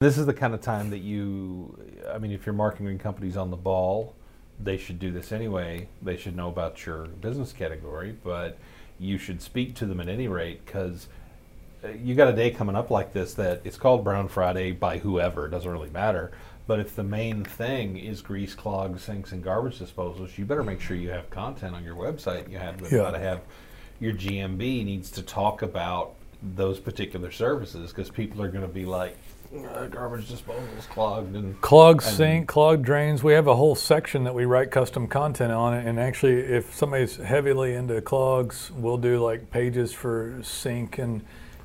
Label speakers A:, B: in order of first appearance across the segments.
A: This is the kind of time that you, I mean, if your marketing company's on the ball, they should do this anyway. They should know about your business category, but you should speak to them at any rate because uh, you got a day coming up like this that it's called Brown Friday by whoever, it doesn't really matter. But if the main thing is grease, clogs, sinks, and garbage disposals, you better make sure you have content on your website. You have
B: Yeah.
A: got to have your GMB needs to talk about those particular services because people are going to be like, "Uh, garbage disposals clogged and
B: Clogged
A: And-
B: sink, clogged drains. We have a whole section that we write custom content on it. And actually, if somebody's heavily into clogs, we'll do like pages for sink and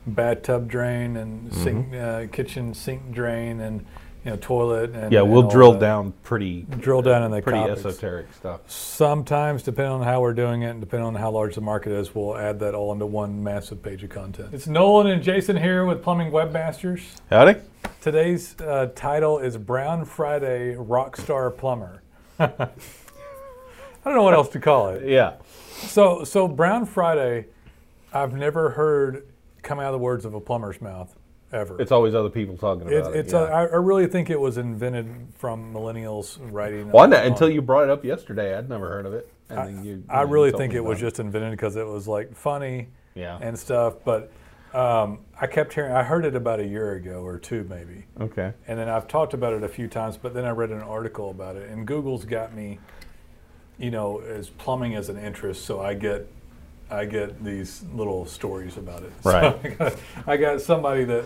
B: bathtub drain and sink,
A: Mm-hmm.
B: uh, kitchen sink drain and you know toilet and
A: yeah, we'll
B: all
A: drill
B: that.
A: down pretty
B: Drill down in the
A: pretty
B: topics.
A: esoteric stuff.
B: Sometimes, depending on how we're doing it and depending on how large the market is, we'll add that all into one massive page of content. It's Nolen and Jason here with Plumbing Webmasters.
A: Howdy.
B: Today's uh, title is Brown Friday Rockstar Plumber. I don't know what else to call it.
A: Yeah.
B: So, so Brown Friday, I've never heard come out of the words of a plumber's mouth ever.
A: It's always other people talking about it.
B: it's
A: yeah.
B: a, I I really think it was invented from millennials writing.
A: well, know- until you brought it up yesterday, I'd never heard of it. And
B: I,
A: then you,
B: I really think it was
A: about
B: just invented because it was like funny
A: Yeah.
B: and stuff. But um, I kept hearing, I heard it about a year ago or two maybe.
A: Okay.
B: And then I've talked about it a few times, but then I read an article about it, and Google's got me, you know, as plumbing as an interest, so I get, I get these little stories about it. So
A: Right.
B: I, got, I got somebody that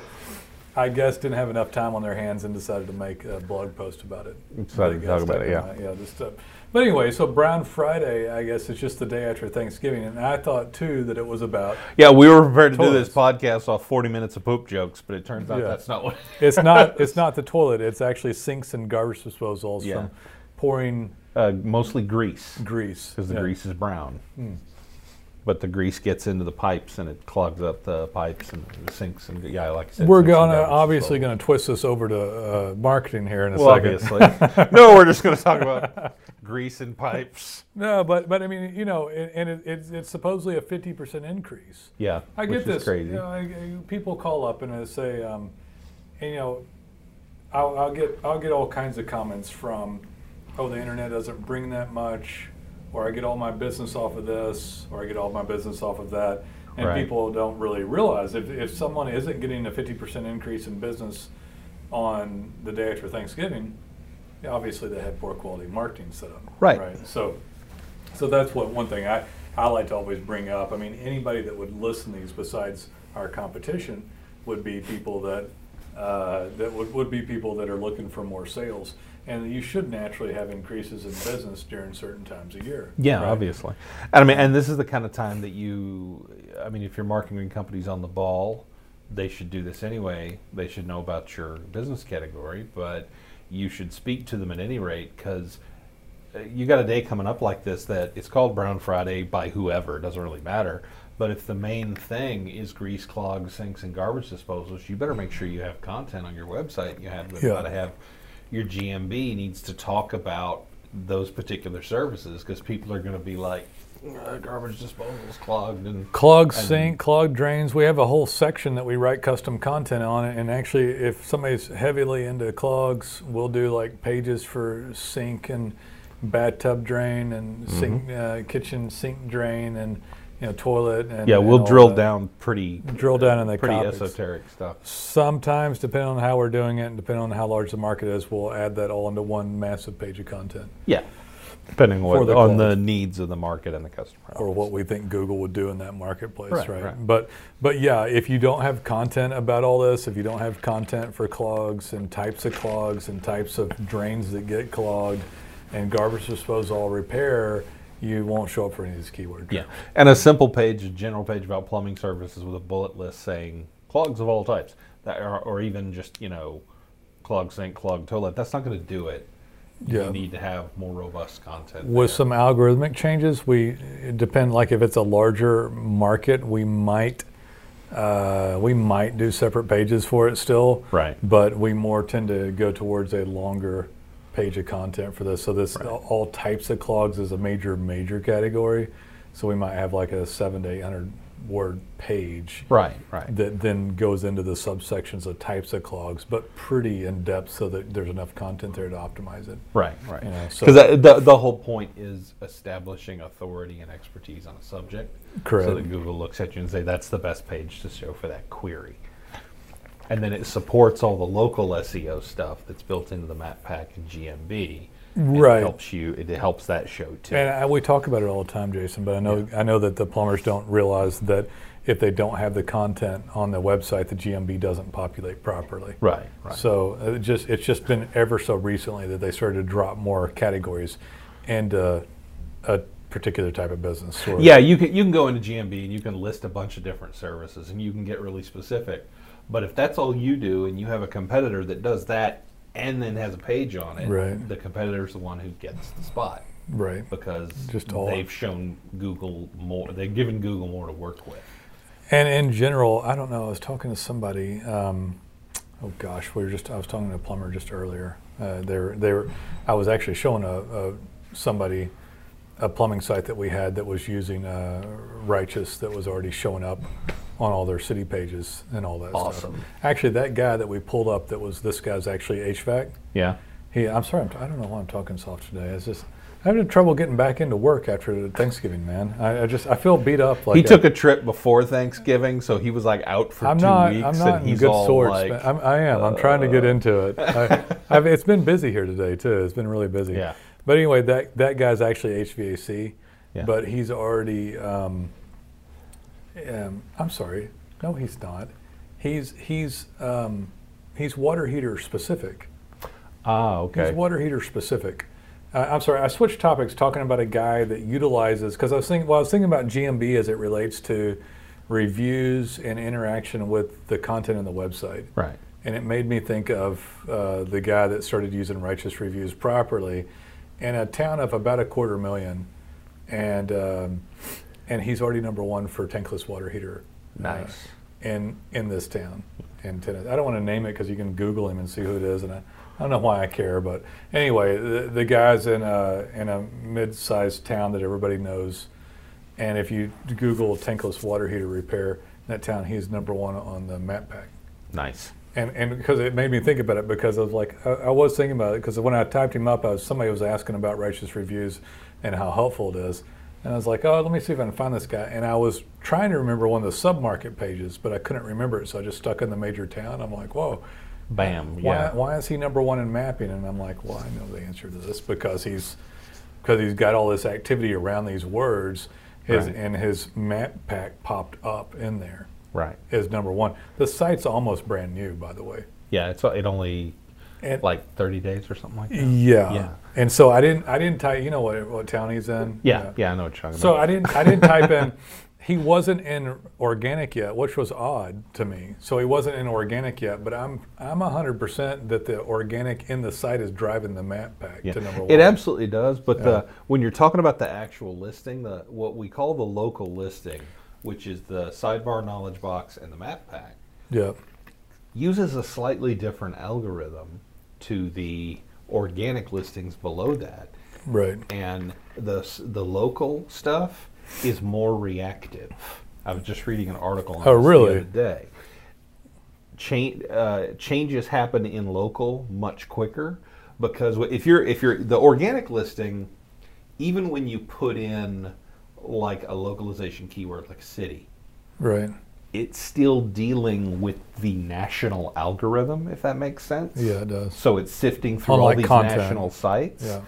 B: I guess didn't have enough time on their hands and decided to make a blog post about it.
A: Decided to talk about it, yeah.
B: talking yeah, this stuff. But anyway, so Brown Friday, I guess is just the day after Thanksgiving, and I thought too that it was about.
A: Yeah, we were prepared to do this podcast off 40 minutes of poop jokes, but it turns out
B: Yeah.
A: that's not what.
B: It's not. it's not the toilet. It's actually sinks and garbage disposals
A: Yeah.
B: from pouring
A: Uh, mostly grease,
B: grease.
A: because the
B: Yeah.
A: Grease is brown. But the grease gets into the pipes and it clogs up the pipes and the sinks and yeah, like I said.
B: We're gonna obviously going to twist this over to uh, marketing here in a
A: Well,
B: second.
A: obviously. no, we're just going to talk about grease and pipes.
B: No, but but I mean, you know, and, and it, it's, it's supposedly a fifty percent increase.
A: Yeah,
B: I get
A: is
B: this.
A: crazy.
B: You know, I, I- people call up and they say, um, and, you know, I'll, I'll get I'll get all kinds of comments from, oh, the internet doesn't bring that much, or I get all my business off of this, or I get all my business off of that, and
A: Right.
B: people don't really realize if if someone isn't getting a fifty percent increase in business on the day after Thanksgiving, obviously they had poor quality marketing set up.
A: Right.
B: Right. So. So that's what one thing I, I like to always bring up. I mean, anybody that would listen to these besides our competition would be people that uh, that would, would be people that are looking for more sales. And you should naturally have increases in business during certain times of year.
A: Yeah,
B: right?
A: obviously. And I mean, and this is the kind of time that you, I mean, if your marketing company's on the ball, they should do this anyway. They should know about your business category, but you should speak to them at any rate because uh, you got a day coming up like this that it's called Brown Friday by whoever. It doesn't really matter. But if the main thing is grease, clogs, sinks, and garbage disposals, you better make sure you have content on your website. You have
B: Yeah.
A: got to have your GMB needs to talk about those particular services because people are going to be like, "Uh, garbage disposals clogged and
B: Clogged
A: And-
B: sink, clogged drains. We have a whole section that we write custom content on it. And actually, if somebody's heavily into clogs, we'll do like pages for sink and bathtub drain and
A: Mm-hmm.
B: sink, uh, kitchen sink drain and you know toilet and
A: yeah, we'll
B: all
A: drill down pretty
B: Drill down in the
A: pretty esoteric stuff.
B: Sometimes, depending on how we're doing it and depending on how large the market is, we'll add that all into one massive page of content.
A: Yeah, depending what,
B: the
A: on the needs of the market and the customer.
B: or what we think Google would do in that marketplace,
A: Right,
B: right?
A: right.
B: But but yeah, if you don't have content about all this, if you don't have content for clogs and types of clogs and types of drains that get clogged and garbage disposal repair, you won't show up for any of these keywords.
A: Yeah, and a simple page, a general page about plumbing services with a bullet list saying clogs of all types, that are, or even just you know, clogged sink, clog toilet. That's not going to do it.
B: Yeah.
A: You need to have more robust content.
B: With
A: there.
B: some algorithmic changes, we depend. Like if it's a larger market, we might uh, we might do separate pages for it still.
A: Right.
B: But we more tend to go towards a longer page of content for this. So this
A: Right.
B: all, all types of clogs is a major major category. So we might have like a seven to eight hundred word page
A: Right, right.
B: that then goes into the subsections of types of clogs, but pretty in depth so that there's enough content there to optimize it.
A: Right, right.
B: You know, so-
A: Because the, the whole point is establishing authority and expertise on a subject.
B: Correct.
A: So that Google looks at you and say, that's the best page to show for that query. And then it supports all the local SEO stuff that's built into the map pack and GMB.
B: Right.
A: It helps you, it helps that show too.
B: And I, we talk about it all the time, Jason. But I know I know that the plumbers don't realize that if they don't have the content on the website, the GMB doesn't populate properly.
A: right, right.
B: So uh, it just it's just been ever so recently that they started to drop more categories into a particular type of business. Sort.
A: Yeah, you can you can go into GMB and you can list a bunch of different services and you can get really specific. But if that's all you do and you have a competitor that does that and then has a page on it,
B: Right.
A: the competitor's the one who gets the spot
B: Right.
A: because
B: Just all-
A: they've shown Google more. They've given Google more to work with.
B: And in general, I don't know. I was talking to somebody. Um, oh gosh, we were just. I was talking to a plumber just earlier. Uh, they were. They were. I was actually showing a, a somebody a plumbing site that we had that was using uh, Righteous that was already showing up on all their city pages and all that stuff.
A: Awesome.
B: Actually, that guy that we pulled up that was this guy's actually HVAC.
A: Yeah.
B: He. I'm sorry. I'm, I don't know why I'm talking soft today. It's just. I'm having trouble getting back into work after Thanksgiving, man. I, I just I feel beat up. Like
A: he took a trip before Thanksgiving, so he was like out for
B: I'm
A: two
B: not.
A: weeks,
B: I'm not in
A: he's
B: good sorts.
A: like.
B: I'm, I am. I'm trying to get into it. I, it's been busy here today too. It's been really busy.
A: Yeah.
B: But anyway, that that guy's actually HVAC,
A: Yeah.
B: but he's already. Um, um, I'm sorry. No, he's not. He's he's um, he's water heater specific.
A: ah, okay,
B: He's water heater specific. Uh, I'm sorry, I switched topics talking about a guy that utilizes because I was thinking. Well, I was thinking about GMB as it relates to reviews and interaction with the content on the website,
A: right.
B: and it made me think of uh, the guy that started using righteous reviews properly in a town of about a quarter million, and um, and he's already number one for tankless water heater. uh,
A: Nice.
B: in in this town in Tennessee. I don't want to name it because you can Google him and see who it is, and I, I don't know why I care. But anyway, the, the guy's in a in a mid-sized town that everybody knows, and if you Google tankless water heater repair in that town, he's number one on the map pack.
A: Nice.
B: And and because it made me think about it because I was like I, I was thinking about it because when I typed him up, I was, somebody was asking about righteous reviews and how helpful it is. And I was like, oh, let me see if I can find this guy. And I was trying to remember one of the submarket pages, but I couldn't remember it, so I just stuck in the major town. I'm like, whoa,
A: Bam.
B: why,
A: Yeah.
B: why is he number one in mapping? And I'm like, well, I know the answer to this because he's because he's got all this activity around these words, his
A: Right.
B: and his map pack popped up in there
A: Right.
B: as number one. The site's almost brand new, by the way.
A: Yeah. It's it only
B: And
A: like 30 days or something like that.
B: yeah.
A: Yeah.
B: And so I didn't I didn't type. You know what what town he's in?
A: Yeah. Yeah. I know what you're talking
B: So
A: about.
B: I didn't I didn't type in. He wasn't in organic yet, which was odd to me. So he wasn't in organic yet, but I'm I'm hundred percent that the organic in the site is driving the map pack
A: Yeah.
B: to number one.
A: It absolutely does, but
B: Yeah.
A: the when you're talking about the actual listing, the what we call the local listing, which is the sidebar knowledge box and the map pack,
B: yeah.
A: uses a slightly different algorithm to the organic listings below that,
B: Right.
A: and the the local stuff is more reactive. I was just reading an article on
B: Oh,
A: this
B: really?
A: the other day. Change, uh, changes happen in local much quicker because if you're if you're the organic listing, even when you put in like a localization keyword like city,
B: Right.
A: It's still dealing with the national algorithm, if that makes sense.
B: Yeah, it does.
A: So it's sifting through
B: Unlike
A: all these
B: content.
A: national sites.
B: Yeah.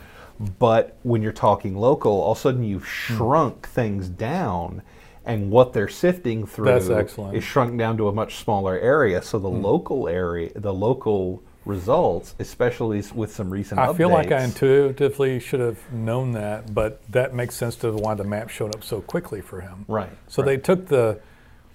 A: But when you're talking local, all of a sudden you've
B: Hmm.
A: shrunk things down, and what they're sifting through.
B: Hmm.
A: is shrunk down to a much smaller area. So the local area, the local results, especially with some recent
B: I feel like I intuitively should have known that, but that makes sense to why the map showed up so quickly for him.
A: right.
B: So
A: right.
B: they took the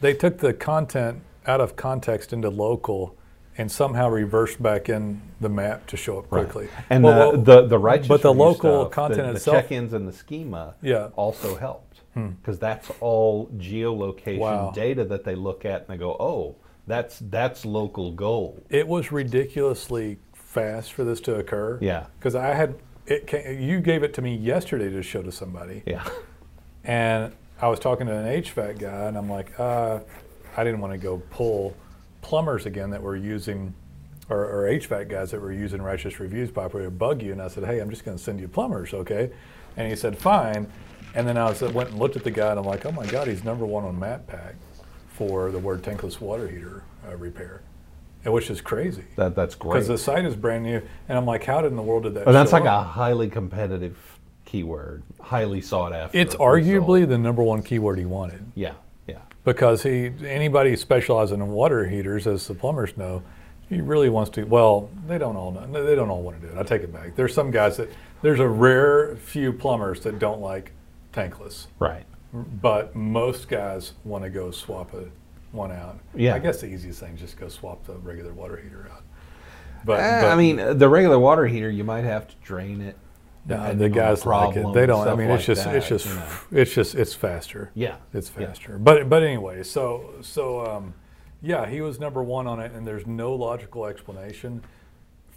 B: they took the content out of context into local and somehow reversed back in the map to show up quickly. Right.
A: And
B: Well,
A: the,
B: well,
A: the the righteous
B: but the local
A: stuff,
B: content
A: the, the
B: itself-
A: check-ins and the schema,
B: Yeah.
A: also helped hmm. because that's all geolocation
B: Wow.
A: data that they look at and they go, oh, that's that's local gold.
B: it was ridiculously fast for this to occur.
A: Yeah.
B: Because I had it. Came, you gave it to me yesterday to show to somebody,
A: Yeah.
B: and I was talking to an HVAC guy, and I'm like, uh, I didn't want to go pull plumbers again that were using, or, or HVAC guys that were using righteous reviews probably to bug you. And I said, hey, I'm just going to send you plumbers, okay? And he said, fine. And then I was, went and looked at the guy, and I'm like, oh my God, he's number one on map pack for the word tankless water heater uh, repair, which is crazy.
A: That that's great.
B: Because the site is brand new, and I'm like, how did in the world did that?
A: Oh, that's like a highly competitive keyword, highly sought after.
B: It's
A: result.
B: arguably the number one keyword he wanted
A: yeah, yeah,
B: because he anybody specializing in water heaters, as the plumbers know, he really wants to. Well, they don't all know. They don't all want to do it. I take it back. There's some guys that there's a rare few plumbers that don't like tankless,
A: right.
B: but most guys want to go swap a one out.
A: Yeah.
B: I guess the easiest thing is just go swap the regular water heater out. But,
A: Uh,
B: but
A: I mean, uh, the regular water heater, you might have to drain it.
B: No, the guys like it. They don't. I mean,
A: like
B: it's just it's just
A: you know.
B: it's just it's faster.
A: Yeah,
B: It's
A: yeah.
B: faster. But but anyway, so so um, yeah, he was number one on it, and there's no logical explanation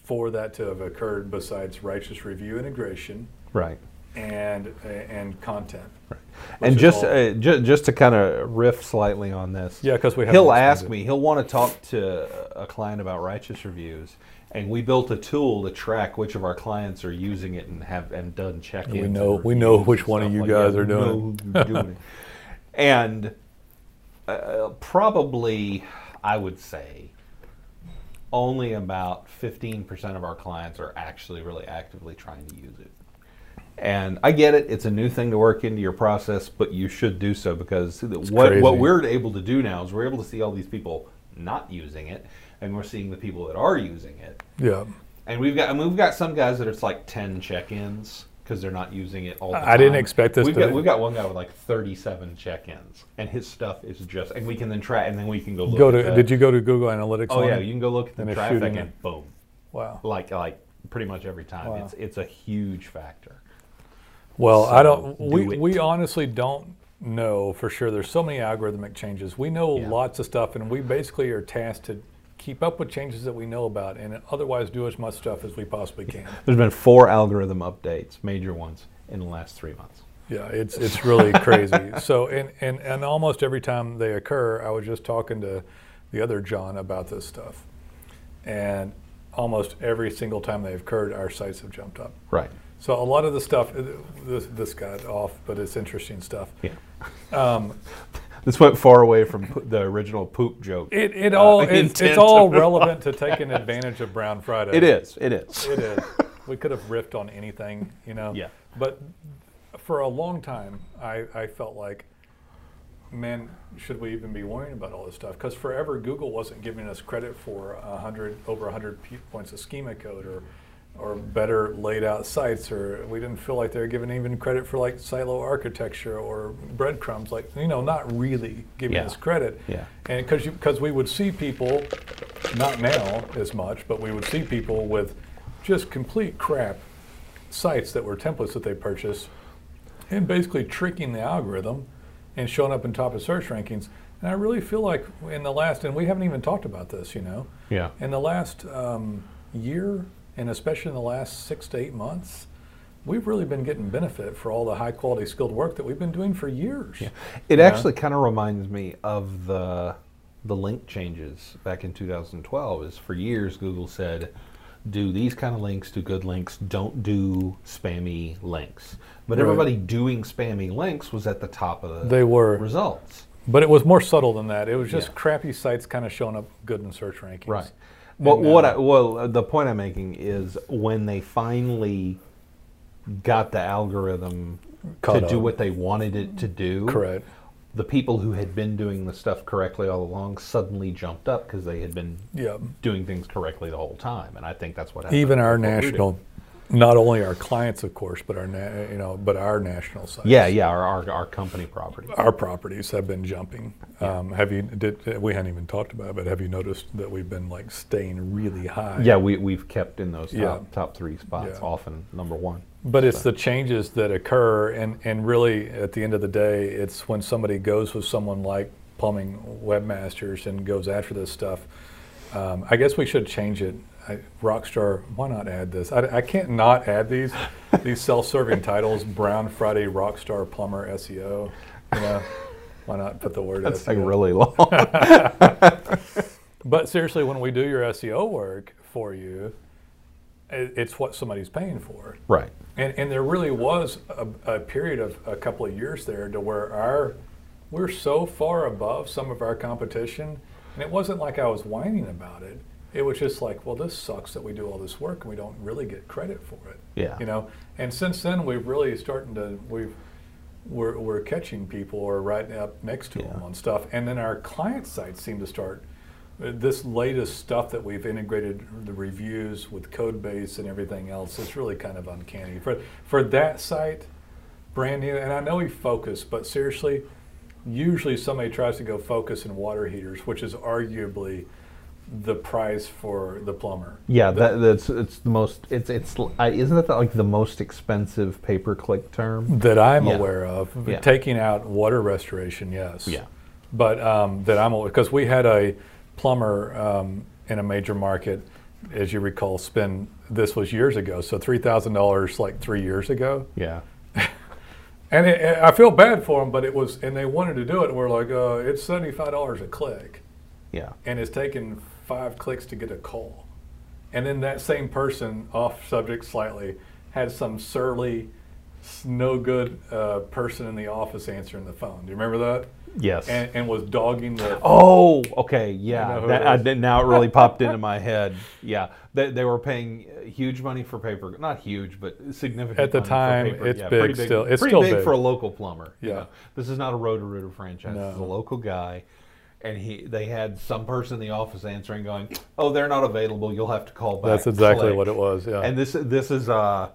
B: for that to have occurred besides righteous review integration
A: right.
B: And and content.
A: And just uh, ju- just to kind of riff slightly on this,
B: Yeah, 'cause we haven't
A: he'll ask
B: it.
A: me. He'll want to talk to a client about righteous reviews, and we built a tool to track which of our clients are using it and have and done check-ins.
B: We know- we know which one of you
A: like
B: guys
A: that.
B: are doing
A: doing it. And uh, probably, I would say, only about 15% of our clients are actually really actively trying to use it. And I get it; it's a new thing to work into your process, but you should do so because what
B: crazy.
A: what we're able to do now is we're able to see all these people not using it, and we're seeing the people that are using it.
B: Yeah.
A: And we've got I mean, we've got some guys that it's like ten check-ins because they're not using it all the time.
B: I didn't expect this
A: We've
B: to-
A: got we've got one guy with like thirty-seven check-ins, and his stuff is just. And we can then track, and then we can go look.
B: Go
A: at
B: to.
A: the-
B: Did you go to Google Analytics?
A: Oh yeah,
B: it?
A: you can go look at the
B: And
A: traffic, and boom,
B: Wow.
A: like like pretty much every time.
B: Wow.
A: It's it's a huge factor.
B: Well, I don't.
A: do
B: We
A: it.
B: we honestly don't know for sure. There's so many algorithmic changes. We know
A: Yeah.
B: lots of stuff, and we basically are tasked to keep up with changes that we know about, and otherwise do as much stuff as we possibly can.
A: There's been four algorithm updates, major ones, in the last three months.
B: Yeah, it's it's really crazy. So, and, and and almost every time they occur, I was just talking to the other John about this stuff, and almost every single time they've occurred, our sites have jumped up.
A: Right.
B: So a lot of the stuff, uh, this, this got off, but it's interesting stuff.
A: Yeah.
B: Um,
A: This went far away from the original poop joke.
B: It, it all
A: Uh,
B: it's, it's all relevant to taking advantage of Brown Friday.
A: It is. It is.
B: It is. We could have riffed on anything, you know.
A: Yeah.
B: But for a long time, I, I felt like, man, should we even be worrying about all this stuff? Because forever Google wasn't giving us credit for a hundred over a hundred points of schema code or or better laid out sites, or we didn't feel like they were given even credit for like silo architecture or breadcrumbs, like you know, not really giving
A: Yeah.
B: us credit.
A: Yeah.
B: And because because we would see people, not now as much, but we would see people with just complete crap sites that were templates that they purchased, and basically tricking the algorithm and showing up in top of search rankings. And I really feel like in the last, and we haven't even talked about this, you know,
A: Yeah.
B: in the last um, year, and especially in the last six to eight months, we've really been getting benefit for all the high quality skilled work that we've been doing for years.
A: It
B: Yeah.
A: actually kind of reminds me of the the link changes back in 2012. Is for years Google said, do these kind of links, do good links, don't do spammy links. But
B: Right.
A: everybody doing spammy links was at the top of the
B: They were.
A: results.
B: But it was more subtle than that. It was just
A: Yeah.
B: crappy sites kind of showing up good in search rankings.
A: Right. Well,
B: And,
A: what
B: uh,
A: I, well, uh, the point I'm making is when they finally got the algorithm to do what they wanted it to do,
B: Correct.
A: the people who had been doing the stuff correctly all along suddenly jumped up because they had been
B: Yeah.
A: doing things correctly the whole time, and I think that's what happened.
B: Even our national, not only our clients, of course, but our na- you know, but our national sites.
A: Yeah, yeah, our, our, our company property.
B: Our properties have been jumping. Um, have you? Did we hadn't even talked about it, but have you noticed that we've been like staying really high?
A: Yeah, we, we've kept in those top,
B: Yeah.
A: top three spots,
B: Yeah.
A: often number one.
B: But it's the changes that occur, and, and really, at the end of the day, it's when somebody goes with someone like Plumbing Webmasters and goes after this stuff. Um, I guess we should change it. I, Rockstar, why not add this? I, I can't not add these these self-serving titles. Brown Friday Rockstar Plumber SEO. You know, why not put the word in?
A: That's like really long.
B: But seriously, when we do your SEO work for you, it, it's what somebody's paying for.
A: right.
B: And, and there really was a, a period of a couple of years there to where our we're so far above some of our competition, and it wasn't like I was whining about it. It was just like, well, this sucks that we do all this work and we don't really get credit for it.
A: Yeah.
B: You know. And since then, we've really starting to we've we're, we're catching people or right up next to them
A: Yeah.
B: on stuff, and then our client sites seem to start. This latest stuff that we've integrated the reviews with Codebase and everything else It's really kind of uncanny for for that site, brand new. And I know we focus, but seriously, usually somebody tries to go focus in water heaters, which is arguably the price for the plumber.
A: Yeah, that, that's it's the most. It's it's. I, isn't that the, like the most expensive pay per click term?
B: that I'm
A: Yeah.
B: aware of.
A: Yeah.
B: Taking out water restoration, yes.
A: Yeah.
B: But um, that I'm because we had a plumber um, in a major market, as you recall, spend this was years ago, so three thousand dollars like three years ago.
A: Yeah.
B: And it, I feel bad for them, but it was, and they wanted to do it, and we're like, uh, it's seventy five dollars a click,
A: Yeah.
B: and it's taken five clicks to get a call. And then that same person, off subject slightly, had some surly, no good uh, person in the office answering the phone. Do you remember that?
A: Yes.
B: And, and was dogging the.
A: Oh, okay, yeah. That, I, did- now it really popped into my head. Yeah, they, they were paying uh, huge money for paper, not huge, but significant.
B: At the time, it's
A: yeah,
B: big
A: pretty
B: still. It's
A: pretty
B: still
A: big,
B: big.
A: for a local plumber. you
B: Yeah.
A: know. this is not a Roto Rooter franchise. This is a local guy, and he they had some person in the office answering, going, "Oh, they're not available. You'll have to call back."
B: That's exactly what it was. Yeah.
A: And this this is a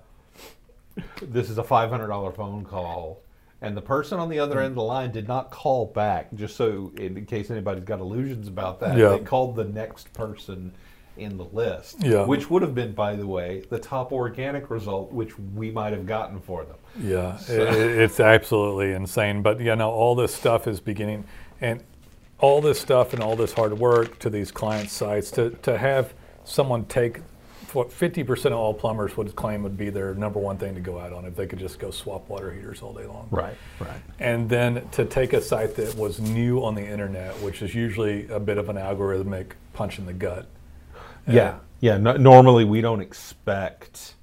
A: this is a five hundred dollar phone call, and the person on the other end of the line did not call back. Just so in case anybody's got illusions about that,
B: Yeah.
A: they called the next person in the list,
B: Yeah.
A: which would have been, by the way, the top organic result, which we might have gotten for them.
B: Yeah, i- i it's absolutely insane. But you know, all this stuff is beginning, and all this stuff and all this hard work to these client sites to, to have someone take what 50% of all plumbers would claim would be their number one thing to go out on if they could just go swap water heaters all day long.
A: Right, right.
B: And then to take a site that was new on the internet, which is usually a bit of an algorithmic punch in the gut.
A: Yeah, yeah. No, normally, we don't expect.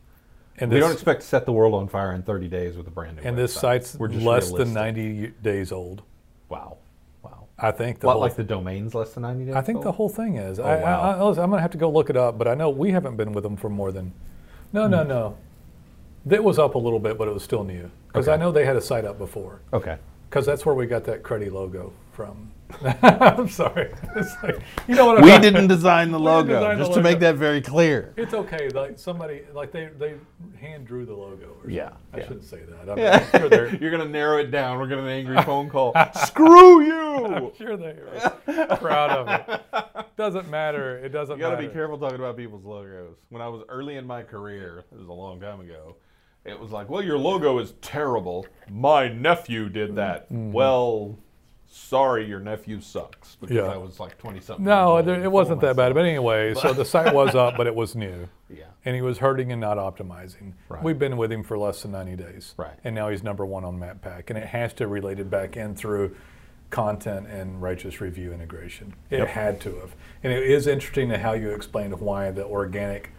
B: And
A: we
B: this,
A: don't expect to set the world on fire in 30 days with a brand new.
B: and this site's
A: We're just
B: less than 90 days old.
A: Wow.
B: I think the
A: What,
B: whole
A: like the domain's less than 90 days?
B: I think
A: old?
B: the whole thing is.
A: Oh,
B: I, I,
A: wow.
B: I, listen, I'm gonna have to go look it up, but I know we haven't been with them for more than. No,
A: Hmm.
B: no, no. It was up a little bit, but it was still new. Because I know they had a site up before.
A: Okay.
B: Because that's where we got that Cruddy logo from. I'm sorry. It's like you know what I'm
A: We
B: talking-
A: didn't design the logo,
B: design the
A: just to make that very clear.
B: It's okay. Like somebody, like they they hand drew the logo. Or
A: Yeah.
B: I
A: yeah.
B: shouldn't say that. I'm, I'm sure.
A: You're gonna narrow it down. We're getting an angry phone call. Screw
B: I'm
A: you!
B: sure they are proud of it. Doesn't matter. It doesn't matter.
A: You gotta
B: matter.
A: be careful talking about people's logos. When I was early in my career, it was a long time ago. It was like, well, your logo is terrible. My nephew did that. Well, sorry, your nephew sucks because
B: Mm-hmm. Yeah.
A: I was like 20 something.
B: No, it wasn't that bad. But anyway, so the site was up, but it was new.
A: Yeah.
B: And he was hurting and not optimizing.
A: Right.
B: We've been with him for less than 90 days.
A: Right.
B: And now he's number one on MapPack. And it has to relate it back in through content and righteous review integration. It
A: Yep.
B: had to have. And it is interesting to how you explained why the organic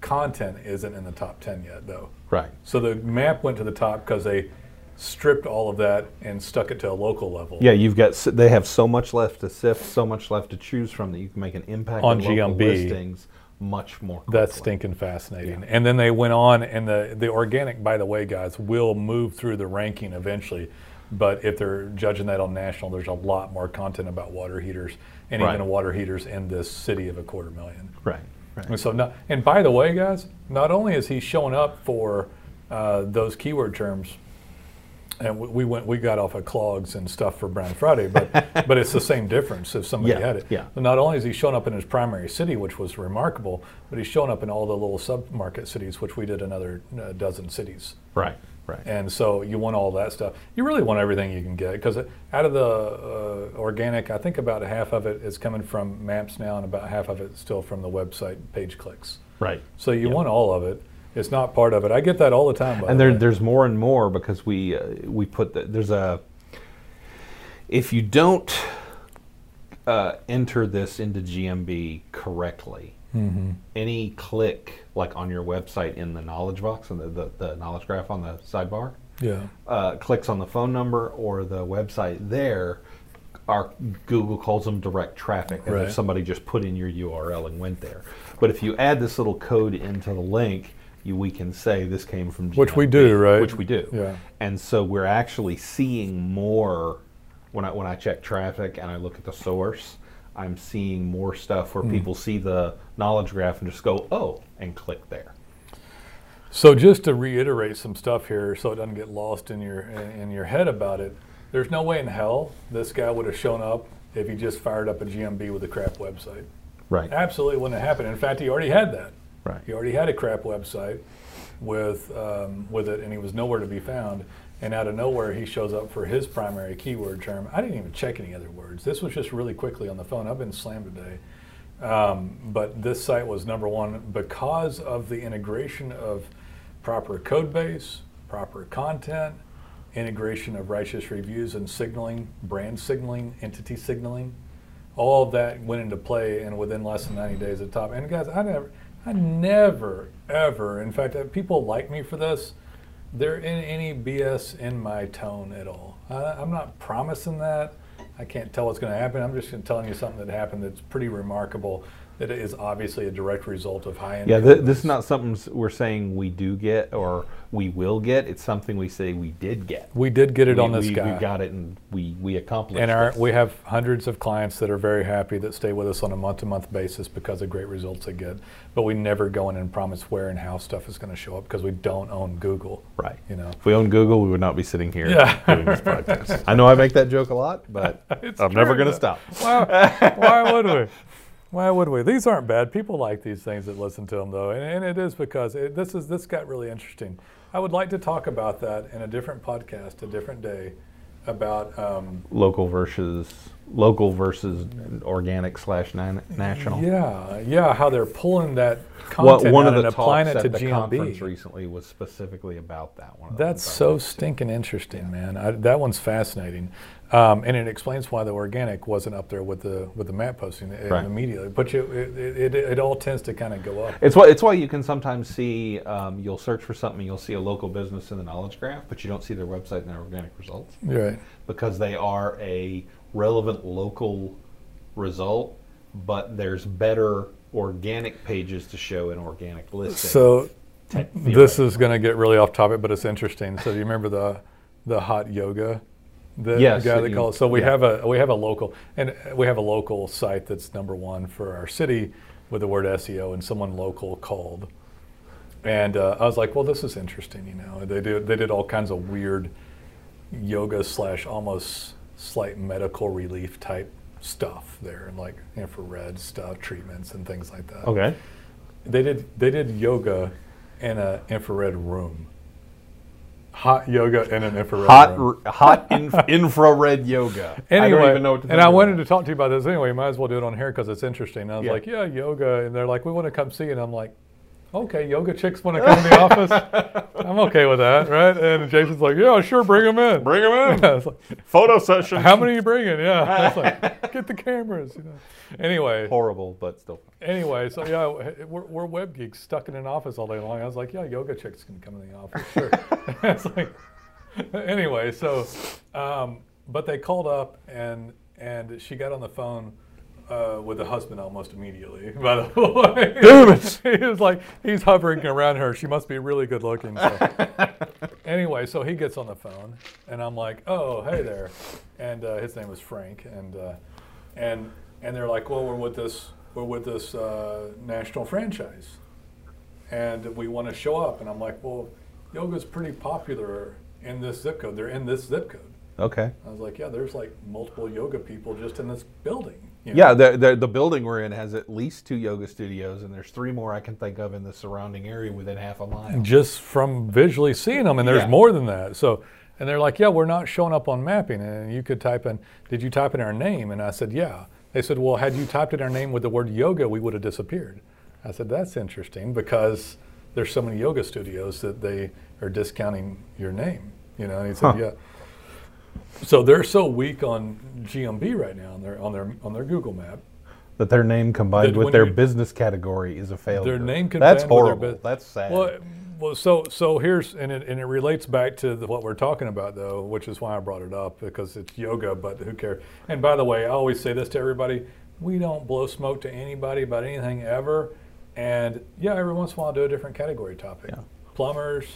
B: content isn't in the top 10 yet, though.
A: Right.
B: So the map went to the top because they stripped all of that and stuck it to a local level.
A: Yeah, you've got. They have so much left to sift, so much left to choose from that you can make an impact
B: On GMB.
A: listings much more.
B: That's stinking fascinating. And then they went on, and the, the organic, by the way, guys, will move through the ranking eventually. But if they're judging that on national, there's a lot more content about water heaters and
A: Right.
B: even water heaters in this city of a quarter million.
A: Right. Right.
B: And so, not, and by the way, guys, not only is he showing up for uh, those keyword terms, and we, we went, we got off of clogs and stuff for Brown Friday, but but it's the same difference if somebody
A: Yeah,
B: had it.
A: yeah.
B: But not only is he showing up in his primary city, which was remarkable, but he's showing up in all the little sub-market cities, which we did another uh, dozen cities.
A: Right. Right.
B: And so you want all that stuff. You really want everything you can get because out of the uh, organic, I think about half of it is coming from maps now, and about half of it is still from the website page clicks.
A: Right.
B: So you want all of it. It's not part of it. I get that all the time.
A: And
B: the
A: there, there's more and more because we uh, we put the, there's a if you don't uh, enter this into GMB correctly,
B: Mm-hmm.
A: any click like on your website in the knowledge box and the, the, the knowledge graph on the sidebar,
B: Yeah.
A: uh, clicks on the phone number or the website there, our Google calls them direct traffic,
B: Right.
A: if somebody just put in your URL and went there. But if you add this little code into the link, you, we can say this came from
B: Which we do, right?
A: Which we do.
B: Yeah.
A: And so we're actually seeing more when I when I check traffic and I look at the source. I'm seeing more stuff where people see the knowledge graph and just go, oh, and click there.
B: So just to reiterate some stuff here, so it doesn't get lost in your in your head about it. There's no way in hell this guy would have shown up if he just fired up a GMB with a crap website.
A: Right.
B: Absolutely wouldn't have happened. In fact, he already had that.
A: Right.
B: He already had a crap website with um, with it, and he was nowhere to be found. And out of nowhere, he shows up for his primary keyword term. I didn't even check any other words. This was just really quickly on the phone. I've been slammed today. Um, but this site was number one because of the integration of proper code base, proper content, integration of righteous reviews and signaling, brand signaling, entity signaling. All of that went into play, and within less than 90 days at top. And guys, I never, I never, ever. In fact, uh, people like me for this. There any BS in my tone at all. I, I'm not promising that. I can't tell what's going to happen. I'm just telling you something that happened that's pretty remarkable. That is obviously a direct result of high end.
A: Yeah, th- this is not something we're saying we do get or we will get. It's something we say we did get.
B: We did get it
A: we,
B: on this
A: we,
B: guy.
A: We got it and we, we accomplished
B: And our,
A: it.
B: we have hundreds of clients that are very happy that stay with us on a month-to-month basis because of great results they get. But we never go in and promise where and how stuff is going to show up because we don't own Google.
A: Right.
B: You know.
A: If we owned Google, we would not be sitting here
B: Yeah.
A: doing this podcast. I know I make that joke a lot, but I'm never going to stop.
B: Why, why would we? Why would we? These aren't bad. People like these things that listen to them, though, and, and it is because it, this is this got really interesting. I would like to talk about that in a different podcast, a different day, about um,
A: Local versus local versus organic slash national.
B: yeah, yeah, how they're pulling that
A: What, one of the
B: and applying it to
A: the conference
B: GMB.
A: recently was specifically about that one.
B: That's so stinking interesting, man. I, that one's fascinating, um, and it explains why the organic wasn't up there with the with the map posting
A: Right.
B: immediately. But you, it, it, it, it all tends to kind of go up.
A: It's why it's why you can sometimes see um, you'll search for something, you'll see a local business in the knowledge graph, but you don't see their website and their organic results
B: Right.
A: because they are a relevant local result, but there's better organic pages to show in organic listing.
B: So this is going to get really off topic, but it's interesting. So do you remember the the hot yoga? The
A: Yes,
B: guy
A: that
B: called. So we
A: yeah.
B: have a we have a local and we have a local site that's number one for our city with the word SEO, and someone local called, and uh, I was like, well, this is interesting. You know, they did they did all kinds of weird yoga slash almost slight medical relief type stuff there, and like infrared stuff, treatments, and things like that.
A: okay.
B: They did they did yoga in an infrared room. Hot yoga in an infrared
A: Hot
B: room.
A: r- hot inf- infrared yoga.
B: Anyway,
A: I don't even know what to
B: and I wanted to talk to you about this anyway. Might as well do it on here because it's interesting. And I was
A: Yeah.
B: like, yeah, yoga, and they're like, we want to come see. And I'm like, okay, yoga chicks want to come to the office. I'm okay with that, right? And Jason's like, yeah, sure, bring them in.
A: Bring them in.
B: Was like,
A: Photo session.
B: How many are you bringing? Yeah, like, get the cameras. You know. Anyway,
A: Horrible, but still.
B: Anyway, so yeah, we're, we're web geeks stuck in an office all day long. I was like, yeah, yoga chicks can come in the office, sure. it's like, anyway, so, um, but they called up and and she got on the phone uh, with the husband almost immediately. By the way,
A: Damn it.
B: he was like, he's hovering around her. She must be really good looking. So. anyway, so he gets on the phone, and I'm like, "Oh, hey there," and uh, his name was Frank, and uh, and and they're like, "Well, we're with this, we're with this uh, national franchise, and we want to show up." And I'm like, "Well, yoga's pretty popular in this zip code. They're in this zip code."
A: Okay.
B: I was like, "Yeah, there's like multiple yoga people just in this building." Know?
A: Yeah, the, the the building we're in has at least two yoga studios, and there's three more I can think of in the surrounding area within half a mile.
B: just from visually seeing them, and there's
A: Yeah.
B: more than that. So, and they're like, "Yeah, we're not showing up on mapping." And you could type in, "Did you type in our name?" And I said, "Yeah." They said, "Well, had you typed in our name with the word yoga, we would have disappeared." I said, "That's interesting because there's so many yoga studios that they are discounting your name." You know, and he said,
A: Huh.
B: "Yeah." So they're so weak on GMB right now on their on their on their Google map.
A: That their name combined with their
B: you-
A: business category is a failure.
B: Their name
A: That's
B: combined with their
A: horrible. That's sad.
B: Well, well, so so here's and it and it relates back to the, what we're talking about though, which is why I brought it up because it's yoga, but who cares? And by the way, I always say this to everybody: we don't blow smoke to anybody about anything ever. And yeah, every once in a while, do a different category topic.
A: Yeah.
B: Plumbers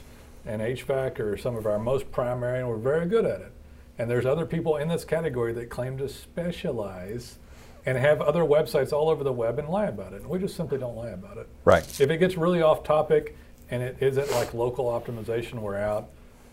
B: and HVAC are some of our most primary, and we're very good at it. And there's other people in this category that claim to specialize and have other websites all over the web and lie about it. And we just simply don't lie about it.
A: right.
B: If it gets really off topic and it isn't like local optimization, we're out.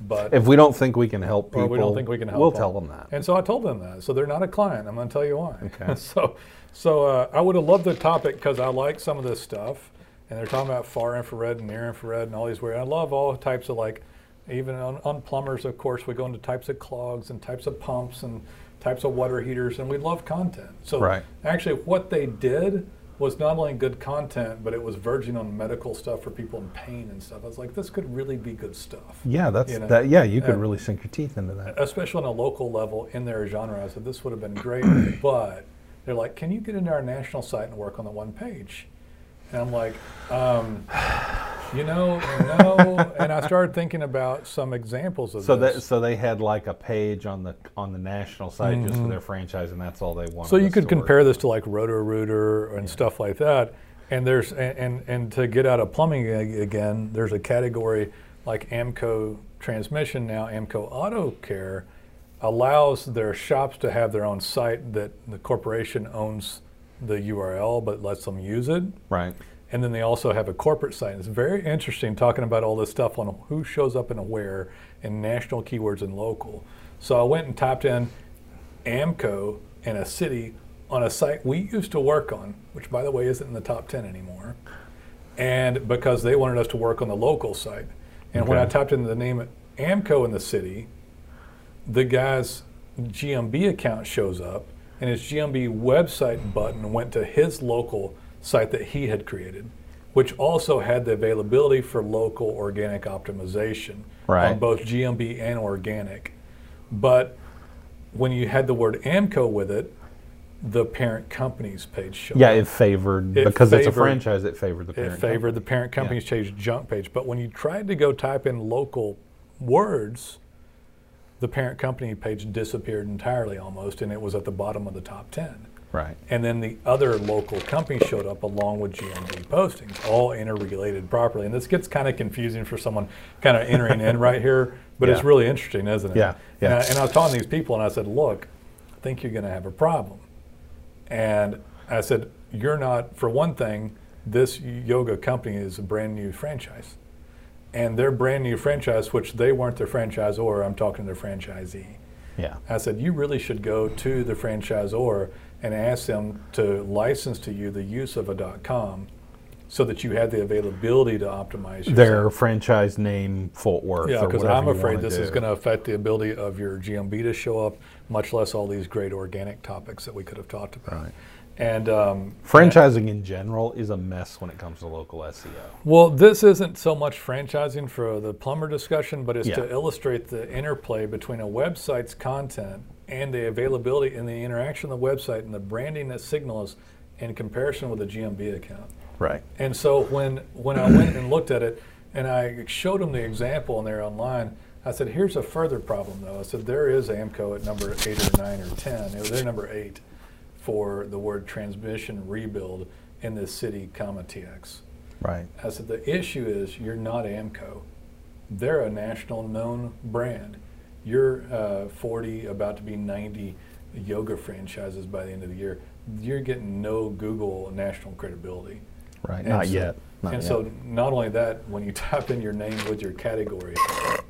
B: But
A: If we don't think we can help people,
B: we don't think we can help
A: we'll
B: them.
A: tell them that.
B: And so I told them that. So they're not a client. I'm going to tell you why.
A: Okay.
B: so so uh, I would have loved the topic because I like some of this stuff. And they're talking about far infrared and near infrared and all these weird. I love all types of like, even on, on plumbers, of course, we go into types of clogs and types of pumps and types of water heaters, and we love content. So
A: Right.
B: actually, what they did was not only good content, but it was verging on medical stuff for people in pain and stuff. I was like, this could really be good stuff.
A: yeah, that's
B: you know,
A: that. Yeah, you could
B: and-
A: really sink your teeth into that.
B: especially on a local level in their genre. I said this would have been great, but they're like, "Can you get into our national site and work on the one page?" And I'm like, um, you know, no. and I started thinking about some examples of
A: So
B: this.
A: that so they had like a page on the on the national site just for their franchise, and that's all they wanted.
B: Mm-hmm. So you could compare this to like Roto Rooter and stuff like that. And there's and, and and to get out of plumbing again, there's a category like AAMCO Transmission now. AAMCO Auto Care allows their shops to have their own site that the corporation owns the URL, but lets them use it.
A: right.
B: And then they also have a corporate site. It's very interesting talking about all this stuff on who shows up and where and national keywords and local. So I went and typed in AAMCO in a city on a site we used to work on, which by the way isn't in the top 10 anymore. And because they wanted us to work on the local site. And when I typed in the name AAMCO in the city, the guy's GMB account shows up, and his GMB website button went to his local site that he had created, which also had the availability for local organic optimization
A: Right.
B: on both GMB and organic. But when you had the word AAMCO with it, the parent company's page showed
A: Yeah, it favored
B: It
A: because it's a franchise. It favored the parent.
B: It favored the parent company's page junk page. But when you tried to go type in local words, the parent company page disappeared entirely almost, and it was at the bottom of the top 10.
A: Right.
B: And then the other local companies showed up along with GMB postings, all interrelated properly. And this gets kind of confusing for someone kind of entering in right here, but it's really interesting, isn't it?
A: Yeah,
B: And,
A: yeah.
B: I, and I was talking to these people, and I said, "Look, I think you're going to have a problem." And I said, "You're not. For one thing, this yoga company is a brand new franchise, and their brand new franchise, which they weren't the franchisor. I'm talking to the franchisee."
A: Yeah.
B: I said, you really should go to the franchisor and ask them to license to you the use of a .com so that you have the availability to optimize your
A: Their franchise name, Fort Worth.
B: yeah, because I'm afraid this is going to affect the ability of your GMB to show up, much less all these great organic topics that we could have talked about.
A: Right.
B: And um,
A: Franchising in general is a mess when it comes to local SEO.
B: Well, this isn't so much franchising for the plumber discussion, but it's
A: Yeah.
B: to illustrate the interplay between a website's content and the availability and the interaction of the website and the branding that signals in comparison with a GMB account.
A: Right.
B: And so when when I went and looked at it and I showed them the example in there online, I said, "Here's a further problem, though." I said, "There is AAMCO at number eight or nine or ten. It They're number eight for the word transmission rebuild in this city, comma TX."
A: Right.
B: I said, the issue is you're not AAMCO. They're a national known brand. You're uh, 40, about to be 90 yoga franchises by the end of the year. You're getting no Google national credibility.
A: Right.
B: And
A: Not
B: so-
A: yet. Not
B: and
A: yet.
B: so, not only that, when you type in your name with your category,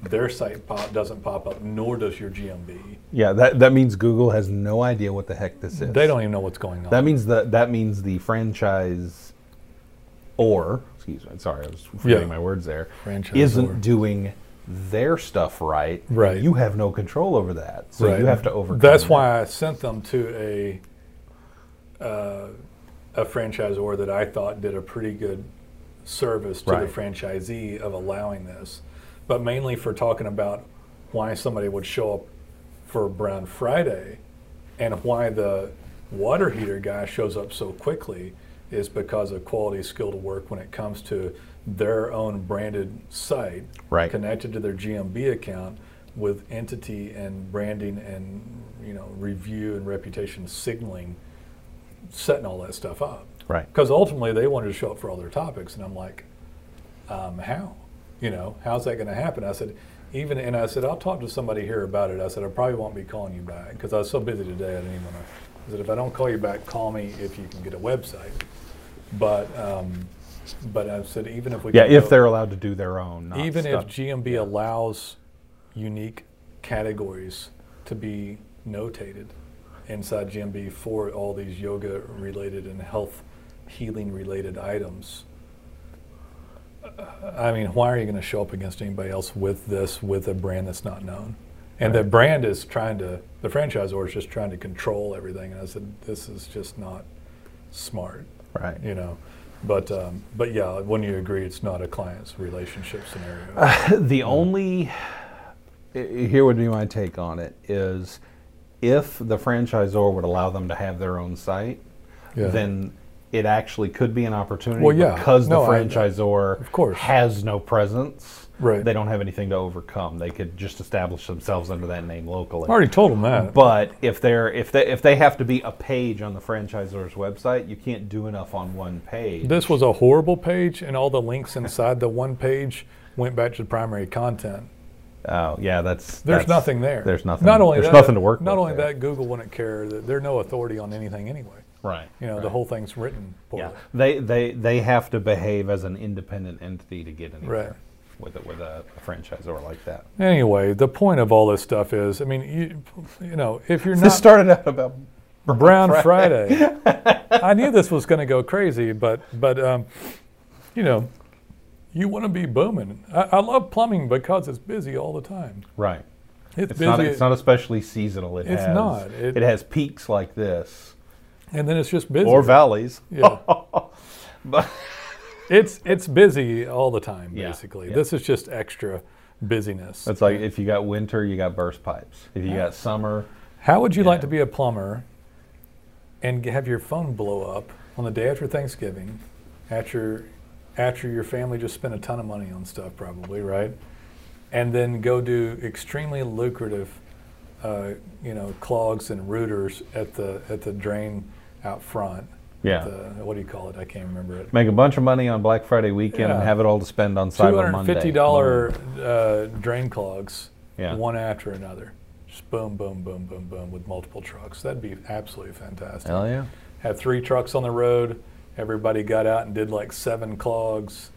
B: their site pop, doesn't pop up, nor does your GMB.
A: yeah, that, that means Google has no idea what the heck this is.
B: They don't even know what's going on.
A: That means the that means the franchise or excuse me, sorry, I was forgetting
B: Yeah.
A: my words there.
B: Franchisor.
A: Isn't doing their stuff right.
B: Right.
A: You have no control over that. So
B: Right.
A: you have to overcome
B: That's
A: that.
B: why I sent them to a uh, a franchisor that I thought did a pretty good service to
A: Right.
B: the franchisee of allowing this, but mainly for talking about why somebody would show up for Brown Friday, and why the water heater guy shows up so quickly is because of quality skilled work when it comes to their own branded site
A: Right.
B: connected to their GMB account with entity and branding and you know review and reputation signaling, setting all that stuff up.
A: Right.
B: Because ultimately they wanted to show up for all their topics, and I'm like, um, how? You know, how's that going to happen? I said, even, and I said, I'll talk to somebody here about it. I said, I probably won't be calling you back because I was so busy today. I didn't even want to. I said, if I don't call you back, call me if you can get a website. But, um, but I said, even if we
A: Yeah, if
B: go-
A: they're allowed to do their own. Not
B: even
A: stuff-
B: if GMB allows unique categories to be notated inside GMB for all these yoga related and health healing related items, uh, I mean, why are you going to show up against anybody else with this with a brand that's not known? And the brand is trying to, the franchisor is just trying to control everything. And I said, this is just not smart
A: Right.
B: you know. But um, but yeah, wouldn't you agree it's not a client's relationship scenario?
A: the only here would be my take on it is if the franchisor would allow them to have their own site,
B: Yeah.
A: then it actually could be an opportunity
B: Well, yeah.
A: because
B: No,
A: the
B: I-
A: franchisor
B: Of course.
A: has no presence.
B: Right.
A: They don't have anything to overcome. They could just establish themselves under that name locally.
B: I already told them that.
A: But if they're if they if they have to be a page on the franchisor's website, you can't do enough on one page.
B: This was a horrible page, and all the links inside the one page went back to the primary content.
A: oh yeah, that's
B: There's
A: that's-
B: nothing there.
A: There's nothing.
B: Not only
A: there's
B: that,
A: nothing to work with.
B: Not only
A: there.
B: that, Google wouldn't care that they're no authority on anything anyway.
A: Right.
B: You know, the whole thing's written poorly.
A: Yeah, they, they they have to behave as an independent entity to get anywhere
B: Right.
A: with a, with a, a franchisor like that.
B: Anyway, the point of all this stuff is, I mean, you, you know, if you're
A: This
B: not This
A: started out about
B: Brown Friday. I knew this was going to go crazy, but but um, you know, you want to be booming. I, I love plumbing because it's busy all the time.
A: right.
B: It's,
A: It's
B: busy,
A: not it's not especially seasonal. It
B: It's
A: has,
B: not. It-
A: It, has peaks like this
B: and then it's just busy.
A: or valleys.
B: Yeah.
A: But
B: it's it's busy all the time.
A: Yeah,
B: Basically,
A: yeah.
B: this is just extra busyness.
A: it's like if you got winter, you got burst pipes. If you got summer,
B: How would you like to be a plumber and have your phone blow up on the day after Thanksgiving, after after your family just spent a ton of money on stuff, probably right, and then go do extremely lucrative, uh, you know, clogs and rooters at the at the drain out front.
A: Yeah.
B: The, what do you call it? I can't remember it.
A: make a bunch of money on Black Friday weekend and have it all to spend on Cyber Monday.
B: Fifty dollar uh, drain clogs,
A: Yeah.
B: one after another. Just boom, boom, boom, boom, boom, with multiple trucks. That'd be absolutely fantastic.
A: Hell yeah.
B: had three trucks on the road. Everybody got out and did like seven clogs,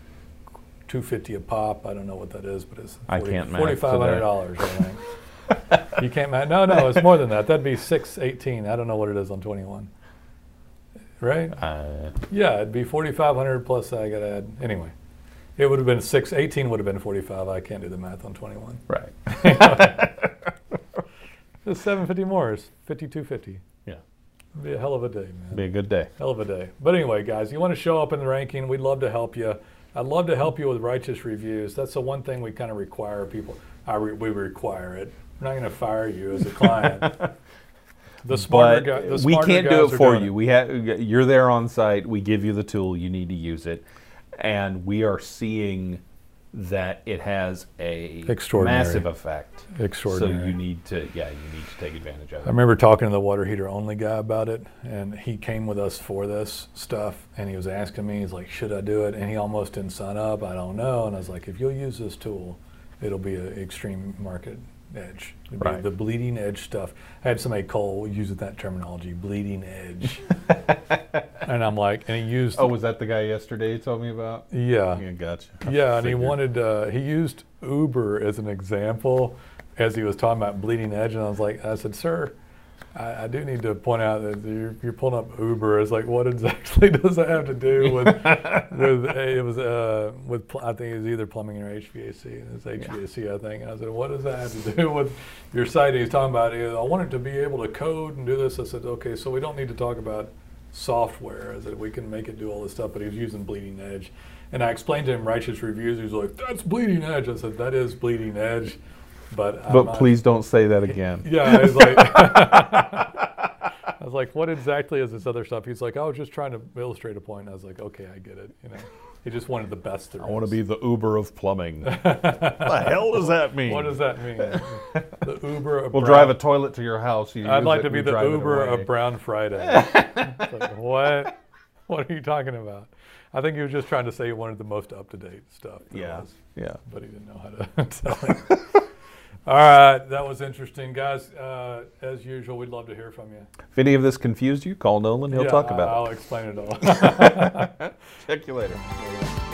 B: two fifty a pop. I don't know what that is, but it's
A: I can't math
B: $4,500, I think. you can't math? No, no, it's more than that. That'd be six eighteen. I don't know what it is on twenty one. Right?
A: Uh,
B: Yeah, it'd be forty five hundred plus. I got to add anyway. It would have been six, 18 Would have been forty five. I can't do the math on twenty one.
A: right.
B: Just seven fifty more is fifty two fifty.
A: Yeah.
B: It'd Be a hell of a day, man.
A: Be a good day.
B: Hell of a day. But anyway, guys, you want to show up in the ranking, we'd love to help you. I'd love to help you with righteous reviews. That's the one thing we kind of require people. I re- we require it. We're not going to fire you as a client. the smarter
A: but
B: guy, the
A: we
B: smarter
A: can't
B: guys
A: do it for
B: doing
A: you. We have you're there on site. We give you the tool. You need to use it, and we are seeing that it has a
B: Extraordinary.
A: massive effect.
B: Extraordinary.
A: So you need to yeah you need to take advantage of it.
B: I remember talking to the water heater only guy about it, and he came with us for this stuff, and he was asking me, he's like, "Should I do it?" And he almost didn't sign up. I don't know, and I was like, "If you'll use this tool, it'll be an extreme market edge.
A: Right.
B: The bleeding edge stuff." I had somebody call using that terminology, bleeding edge, and I'm like, and he used,
A: Oh, was that the guy yesterday you told me about?
B: yeah,
A: Yeah, gotcha.
B: Yeah, and he wanted uh, he used Uber as an example as he was talking about bleeding edge, and I was like, I said, sir, I, I do need to point out that you're, you're pulling up Uber. It's like, what exactly does that have to do with with it was uh, with pl- I think it was either plumbing or HVAC. and It's HVAC, I think. And I said, what does that have to do with your site? He's talking about, I wanted to be able to code and do this. I said, okay, so we don't need to talk about software. I said we can make it do all this stuff, but he was using bleeding edge. And I explained to him righteous reviews. He's like, that's bleeding edge. I said, that is bleeding edge. But I'm
A: But
B: not-
A: please don't say that again.
B: Yeah, I was like, I was like, what exactly is this other stuff? He's like, I was just trying to illustrate a point. I was like, okay, I get it. You know, he just wanted the best. There
A: I want to be the Uber of plumbing. What the hell does that mean?
B: What does that mean? the Uber. Of
A: We'll
B: brown-
A: drive a toilet to your house. You
B: I'd like
A: it,
B: to be the Uber of Brown Friday. Like, what? What are you talking about? I think he was just trying to say he wanted the most up to date stuff.
A: Yeah,
B: was,
A: yeah.
B: but he didn't know how to tell it. All right, that was interesting, guys. Uh, as usual, we'd love to hear from you.
A: If any of this confused you, call Nolen. He'll
B: Yeah,
A: talk
B: I-
A: about
B: I'll
A: it.
B: explain it all.
A: Check you later.